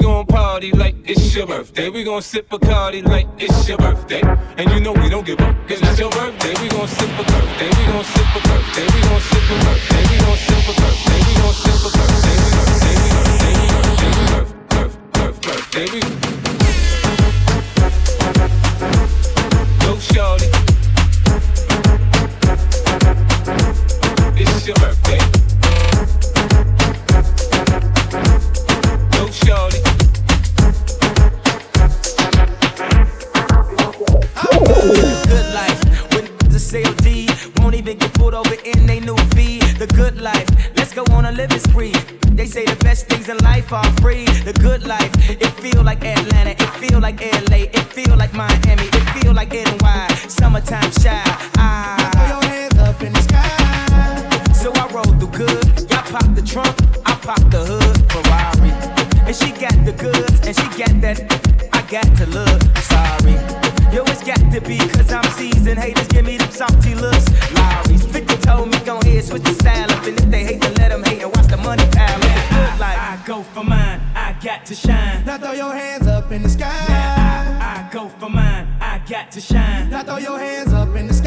gon' party like it's your birthday. We gon' sip Bacardi like it's your birthday. And you know we don't give up, cause it's your birthday. We gon' sip a birthday, we gon' sip a birthday, we gon' sip a birthday, we gon' sip a birthday, we gon' sip a birthday, we birthday, we birthday, we birthday, we birthday, birthday, we Go shorty. It's your birthday. Shorty. Good life. The won't even get pulled over in they new V. The good life. Let's go on a living spree. They say the best things in life are free. The good life. It feel like Atlanta. It feel like LA. It feel like Miami. It feel like NY. Summertime Chi. Ah. Put your hands up in the sky. So I roll through good. Y'all pop the trunk. I pop the hood. Ferrari. And she got the goods, and she got that. I got to look sorry. Yo, it's got to be, cause I'm seasoned. Haters give me them salty looks. Lowry's 50 told me, go ahead, switch the style up. And if they hate, then let them hate and watch the money pile up. Good life. I go for mine, I got to shine. Now throw your hands up in the sky. Now I, I go for mine, I got to shine. Now throw your hands up in the sky.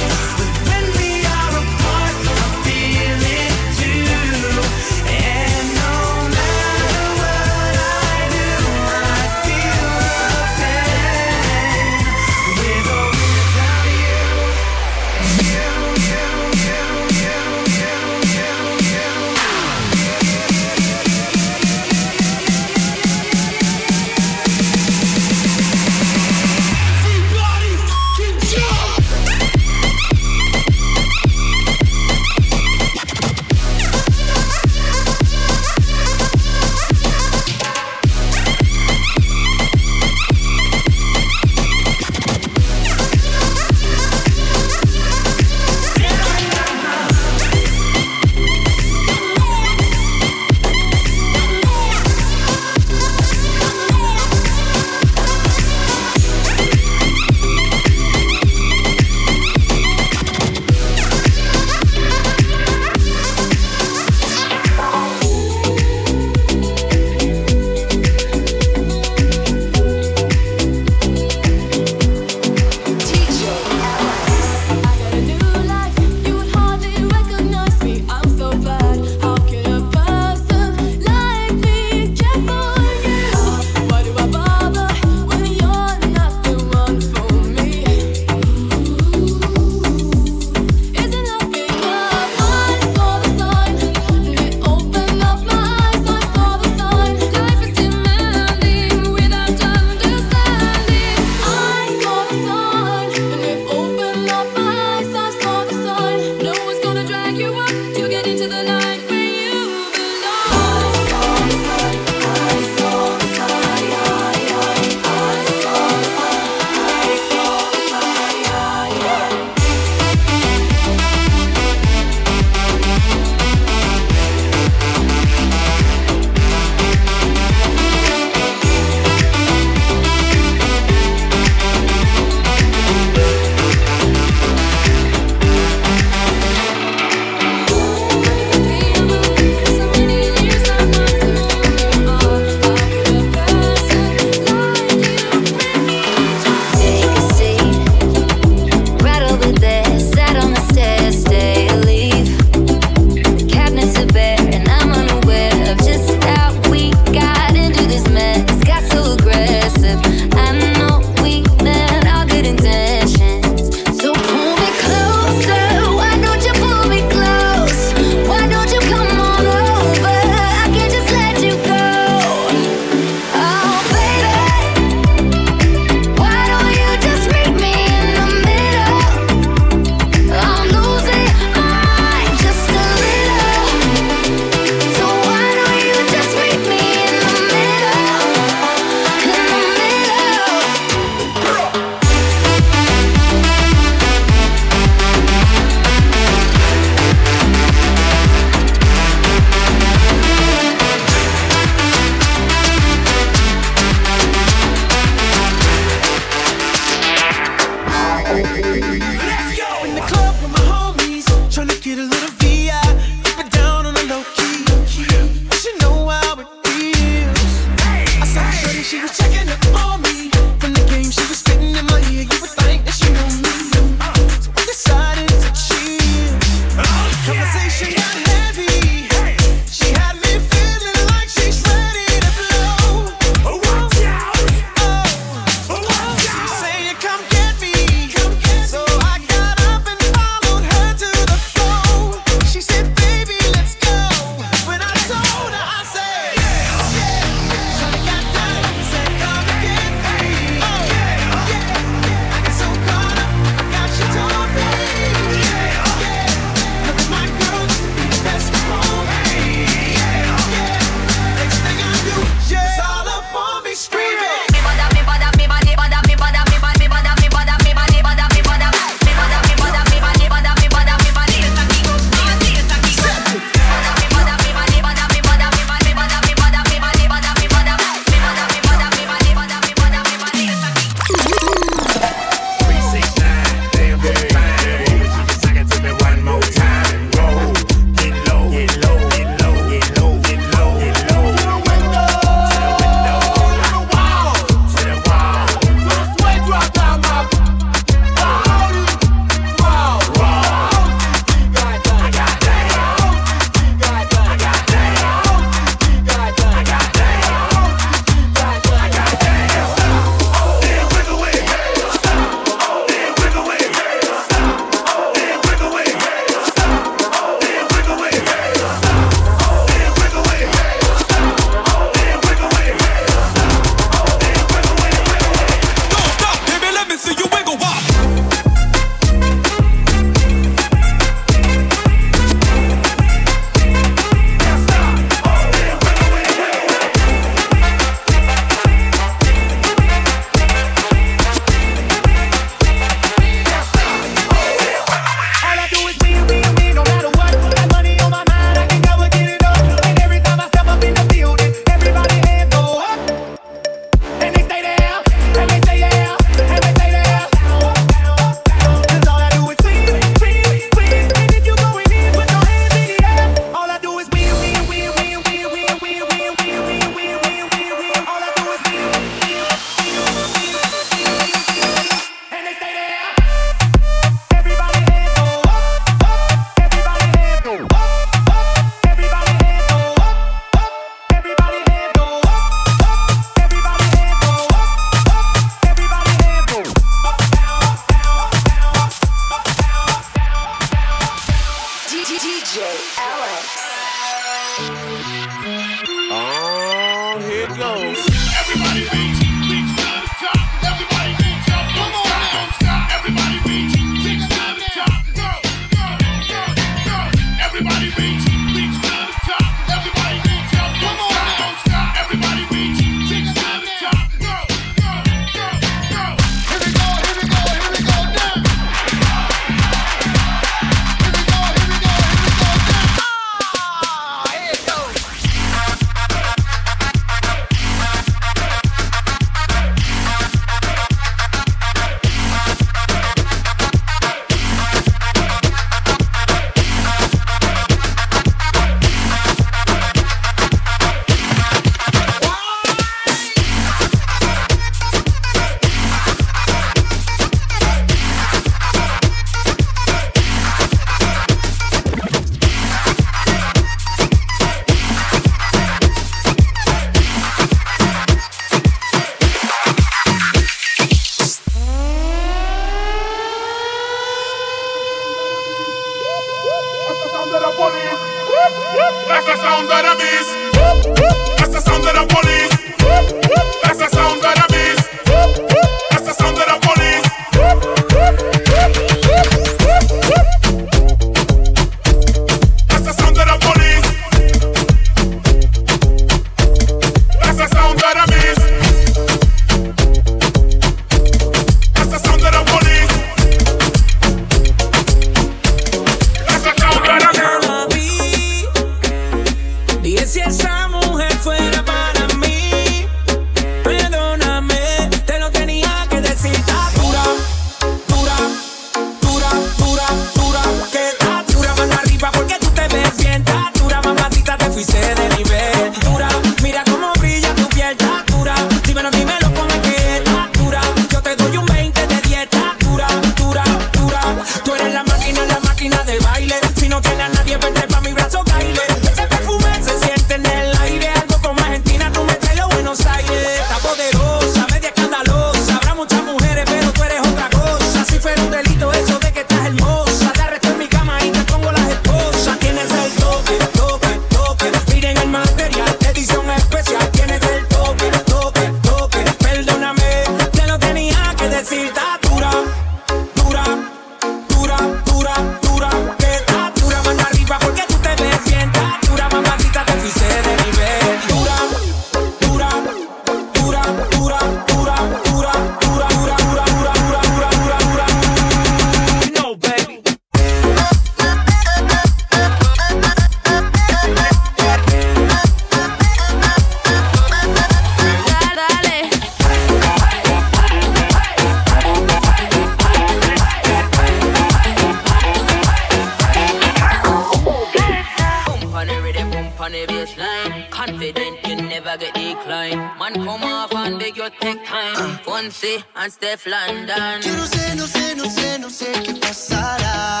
Jordan. Come off and dig your tech time. Fonse and Steph London. Yo no sé, no sé, no sé, no sé qué pasará.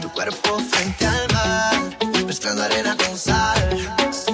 Tu cuerpo frente al mar, mezclando arena con sal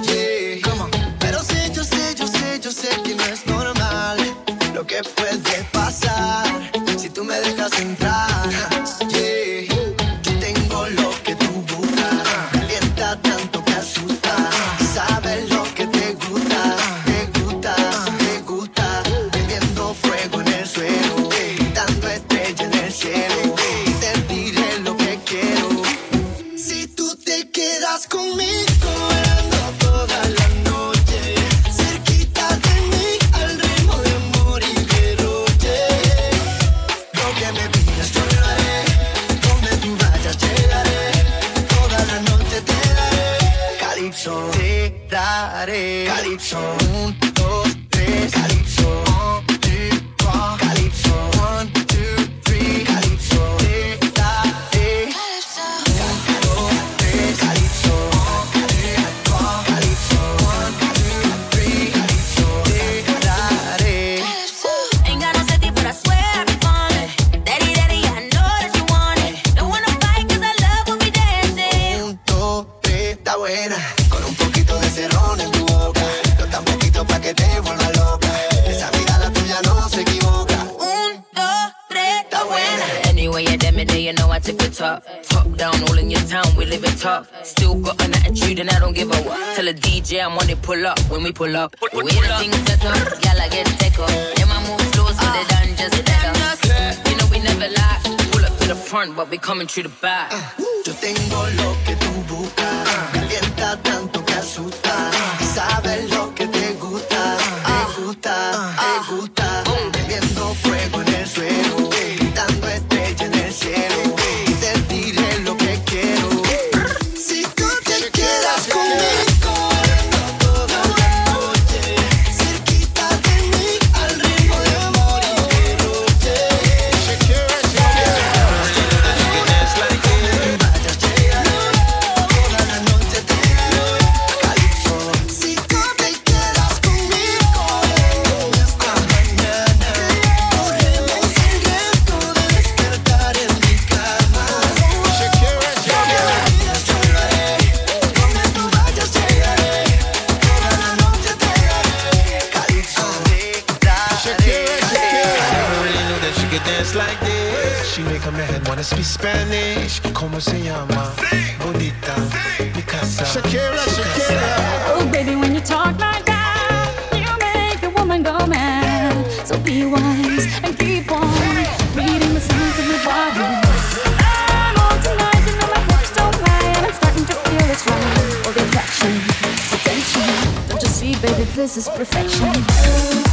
the day, you know I tip the top. Top down, all in your town, we live it top. Still got an attitude and I don't give a what. Tell the DJ I'm on it, pull up. When we pull up, we the things set up. Y'all I get take up. Then my moves slow, ah, so they done just take up. You know we never lie. Pull up to the front, but we coming through the back. Ah, yo tengo lo que tú buscas. Calienta tanto que asusta. Se llama? Bonita. Mi casa. Shakira, Shakira. Oh, baby, when you talk like that, you make a woman go mad. So be wise and keep on reading the signs of my body. I'm on tonight, you know my hips don't lie, and I'm starting to feel it's right. All the attraction, attention. Don't you see, baby, this is perfection.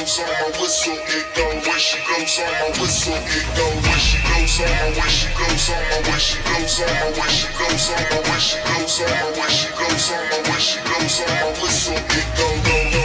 goes on my whistle, it go when she goes on my whistle, it go when she goes on my when she goes on my when she goes on my when she goes on my when she goes on my when she goes on my when she goes on my whistle, it go go go.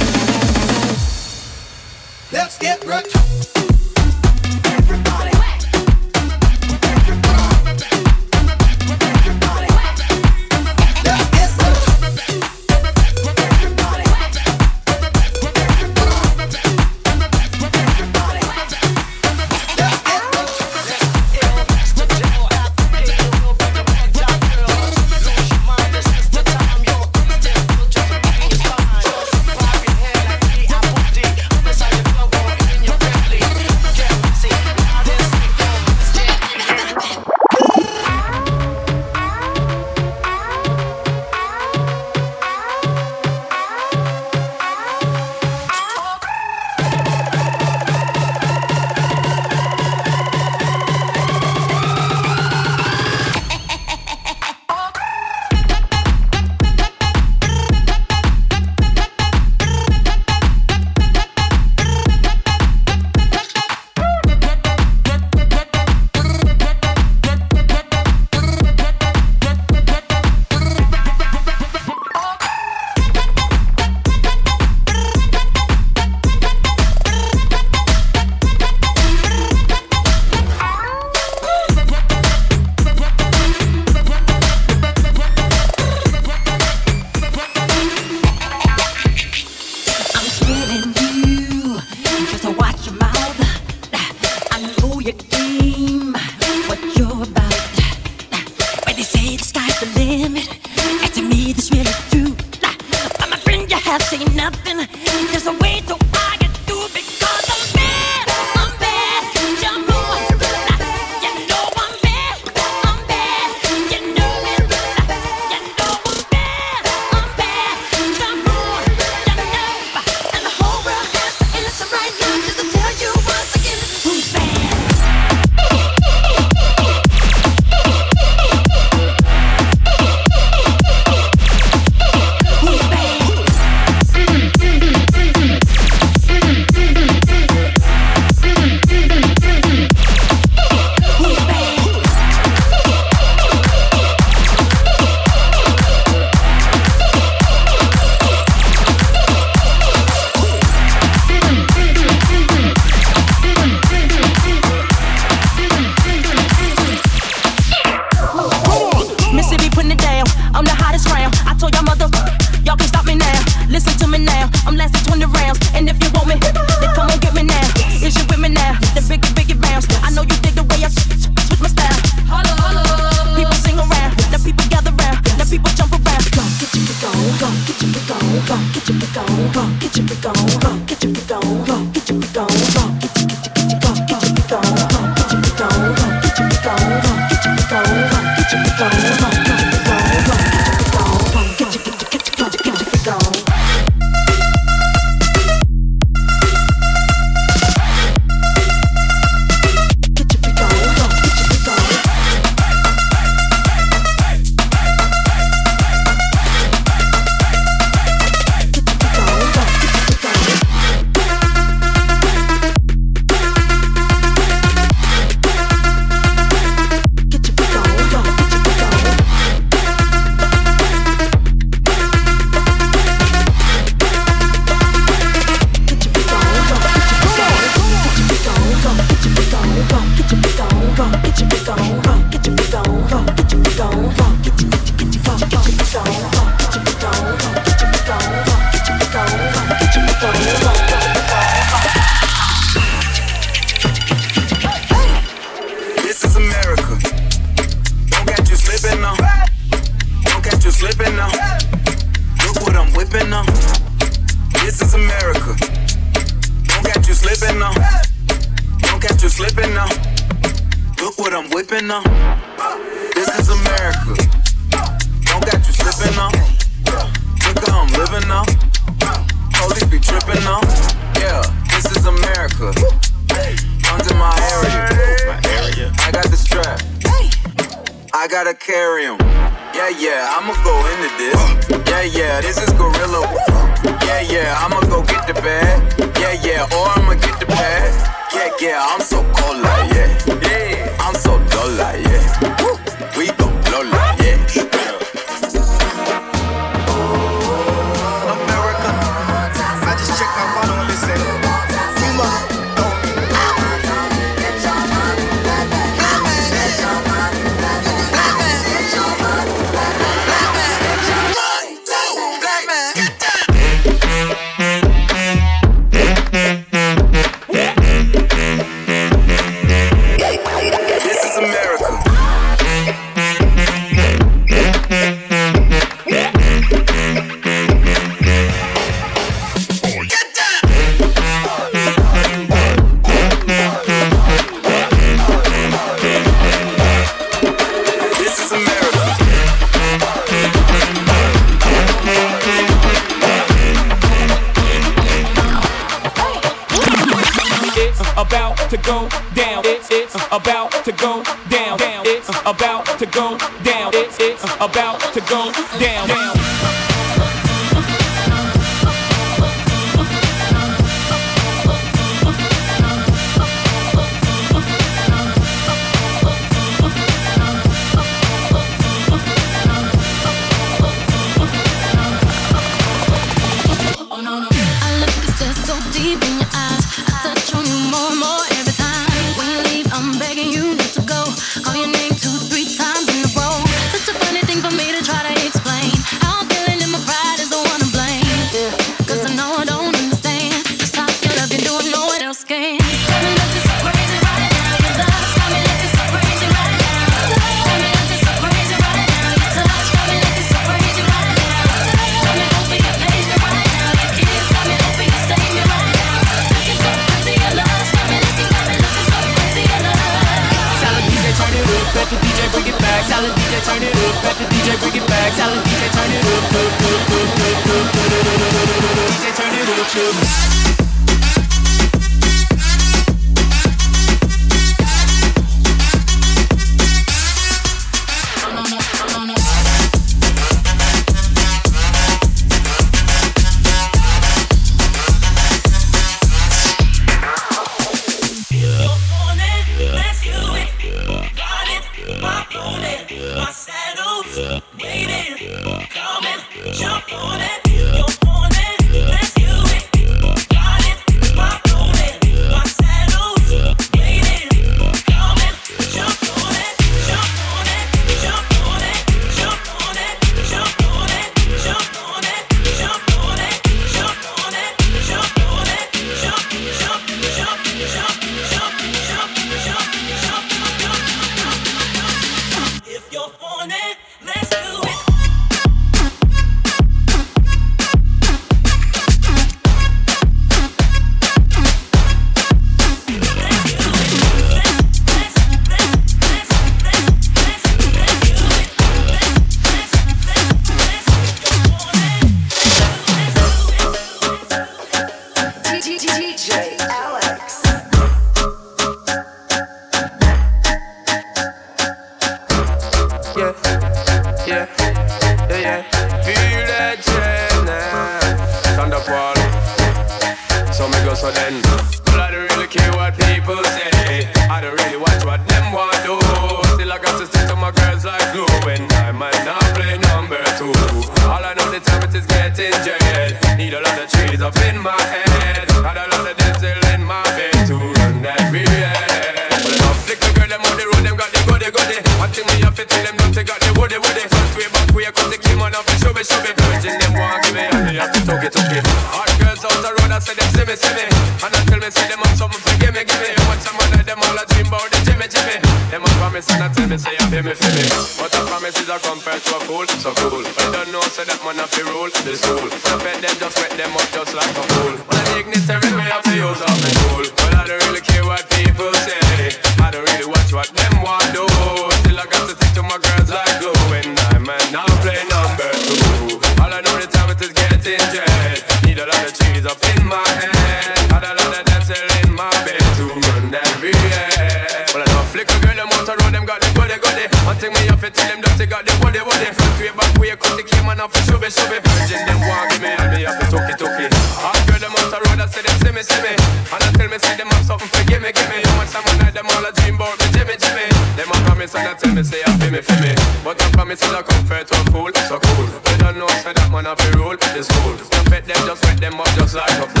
fi tell them that they got the body, body. Front way, back way, cut the came and I fi shove it, shove it Virgin, them want give me, and me have to tuck it, tuck it Hot girl, them out the road, I say them see me, see me. And I tell me, say them have something for give me, give me How much time night, them all a dream about me, Jimmy, Jimmy. Them a promise and I tell me, say I feel me, feel me. But I promise is a comfort to a fool, so cool. They don't know, say that man have to rule, it's cool Don't pet them, just wet them up, just like a fool.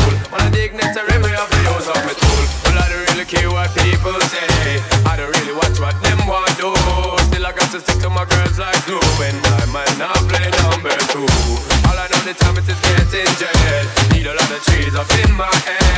cheese up in my head.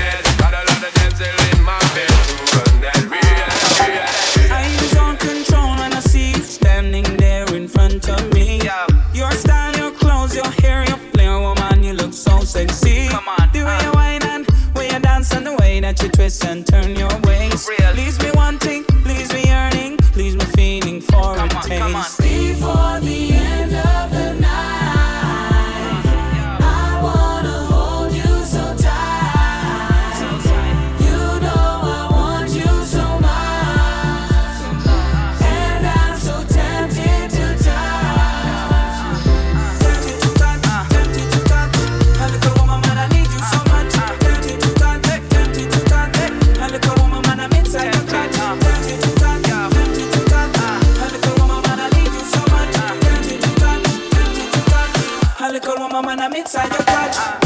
Girl, woman, man, I'm inside your clutch